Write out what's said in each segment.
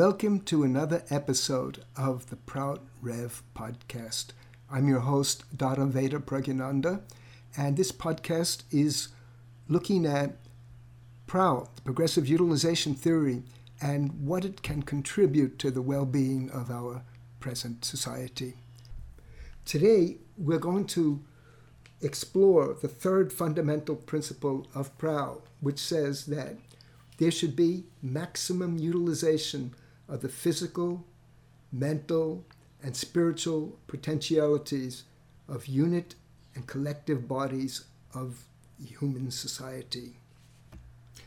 Welcome to another episode of the Prout Rev podcast. I'm your host, Dada Vedaprajinananda, and this podcast is looking at the progressive utilization theory, and what it can contribute to the well being of our present society. Today, we're going to explore the third fundamental principle of PROUT, which says that there should be maximum utilization of the physical, mental, and spiritual potentialities of unit and collective bodies of human society.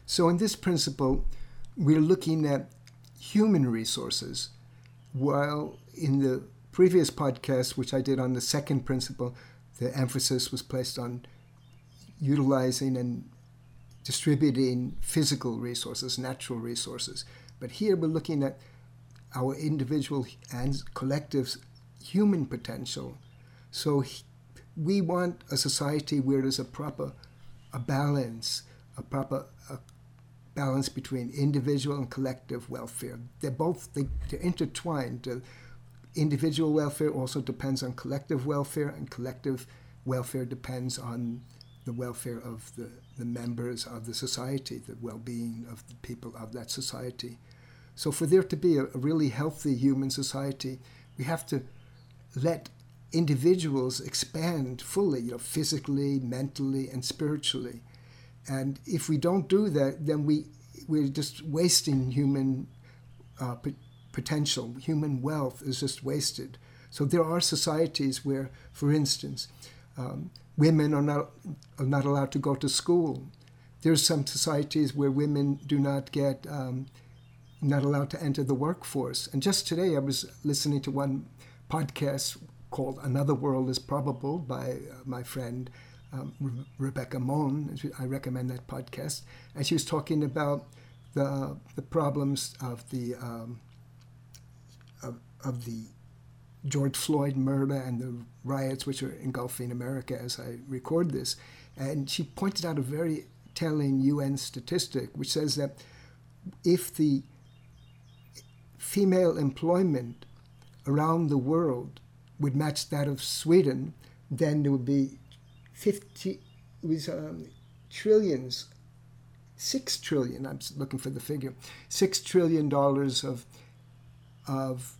So, in this principle, we're looking at human resources, while in the previous podcast, which I did on the second principle, the emphasis was placed on utilizing and distributing physical resources, natural resources. But here we're looking at our individual and collective human potential. So we want a society where there's a proper a balance, a proper a balance between individual and collective welfare. They're both they, are intertwined. Individual welfare also depends on collective welfare, and collective welfare depends on the welfare of the, the members of the society, the well-being of the people of that society. So for there to be a, really healthy human society, we have to let individuals expand fully, you know, physically, mentally, and spiritually. And if we don't do that, then we we're just wasting human uh, p- potential. Human wealth is just wasted. So there are societies where, for instance, um, women are not are not allowed to go to school. There's some societies where women do not get um, not allowed to enter the workforce. And just today, I was listening to one podcast called Another World is Probable by uh, my friend um, Re- Rebecca Mohn. I recommend that podcast. And she was talking about the, the problems of the, um, of, of the George Floyd murder and the riots which are engulfing America as I record this. And she pointed out a very telling UN statistic which says that if the female employment around the world would match that of Sweden, then there would be 50, it was um, trillions, six trillion, I'm looking for the figure, six trillion dollars of, of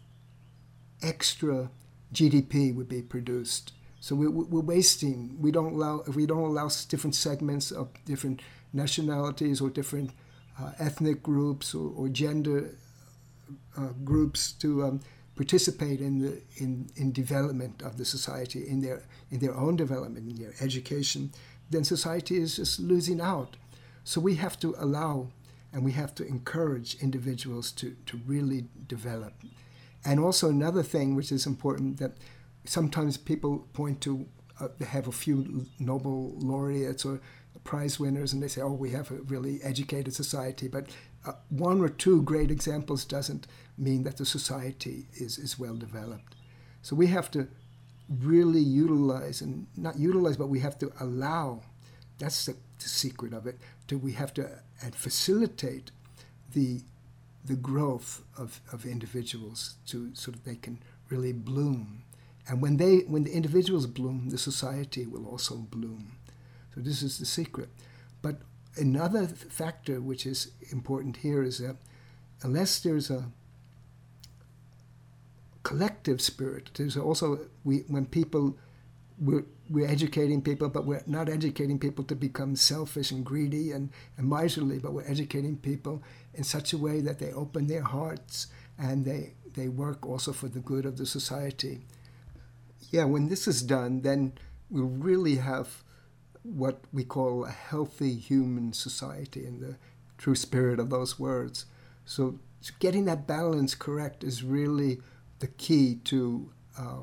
extra GDP would be produced. So we, we're wasting. We don't allow if we don't allow different segments of different nationalities or different uh, ethnic groups or, or gender groups to um, participate in the in, in development of the society in their in their own development in their education then society is just losing out. So we have to allow and we have to encourage individuals to, to really develop. And also another thing which is important that sometimes people point to uh, they have a few Nobel laureates or prize winners and they say oh we have a really educated society but uh, one or two great examples doesn't mean that the society is, is well developed. So we have to really utilize and not utilize, but we have to allow. That's the, the secret of it. To we have to and facilitate the the growth of, of individuals to so that they can really bloom. And when they when the individuals bloom, the society will also bloom. So this is the secret. But another factor which is important here is that unless there's a collective spirit, there's also we when people we're, we're educating people, but we're not educating people to become selfish and greedy and, and miserly, but we're educating people in such a way that they open their hearts and they, they work also for the good of the society. Yeah, when this is done, then we really have what we call a healthy human society in the true spirit of those words. So, getting that balance correct is really the key to uh,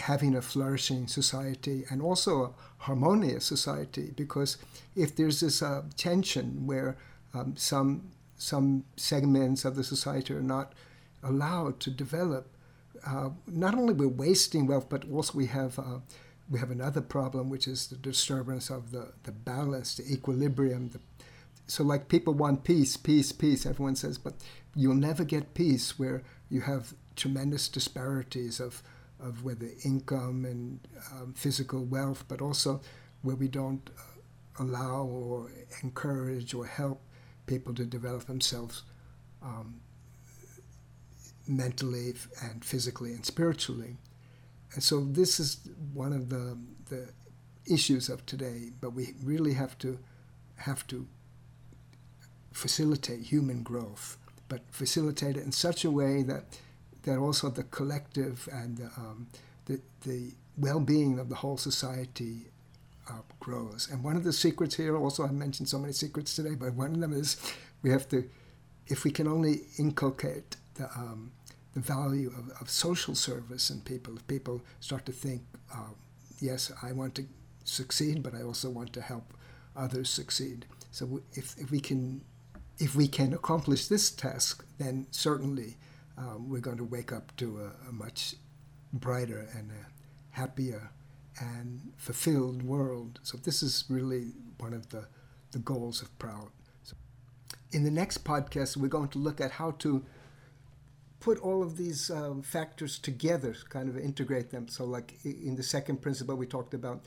having a flourishing society and also a harmonious society. Because if there's this uh, tension where um, some some segments of the society are not allowed to develop, uh, not only we're wasting wealth, but also we have uh, we have another problem, which is the disturbance of the, the balance, the equilibrium. The, so, like people want peace, peace, peace. Everyone says, but you'll never get peace where you have tremendous disparities of, of whether income and um, physical wealth, but also where we don't uh, allow or encourage or help people to develop themselves um, mentally and physically and spiritually. And so this is one of the, the issues of today, but we really have to have to facilitate human growth, but facilitate it in such a way that that also the collective and the, um, the, the well-being of the whole society uh, grows. And one of the secrets here, also I mentioned so many secrets today, but one of them is we have to, if we can only inculcate the, um, the value of, of social service in people, if people start to think, uh, yes, I want to succeed, but I also want to help others succeed. So if, if we can if we can accomplish this task, then certainly um, we're going to wake up to a, a, much brighter and happier and fulfilled world. So this is really one of the, the goals of Prout. So in the next podcast, we're going to look at how to put all of these um, factors together, kind of integrate them. So like in the second principle, we talked about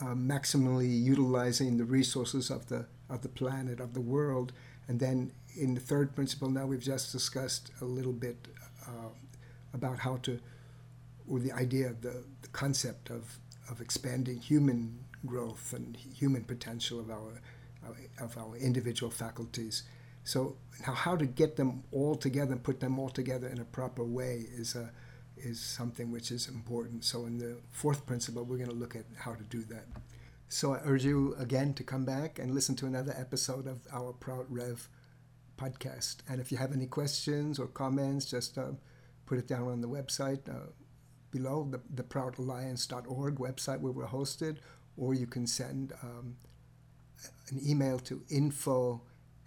uh, maximally utilizing the resources of the of the planet of the world, and then in the third principle, now we've just discussed a little bit uh, about how to, or the idea of the, the concept of of expanding human growth and human potential of our of our individual faculties. So now, how to get them all together and put them all together in a proper way is a is something which is important. So, in the fourth principle, we're going to look at how to do that. So, I urge you again to come back and listen to another episode of our Prout Rev podcast. And if you have any questions or comments, just uh, put it down on the website uh, below, the, the proutalliance.org website where we're hosted, or you can send um, an email to info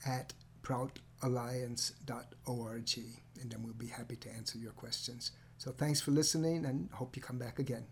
at proutalliance.org, and then we'll be happy to answer your questions. So thanks for listening and hope you come back again.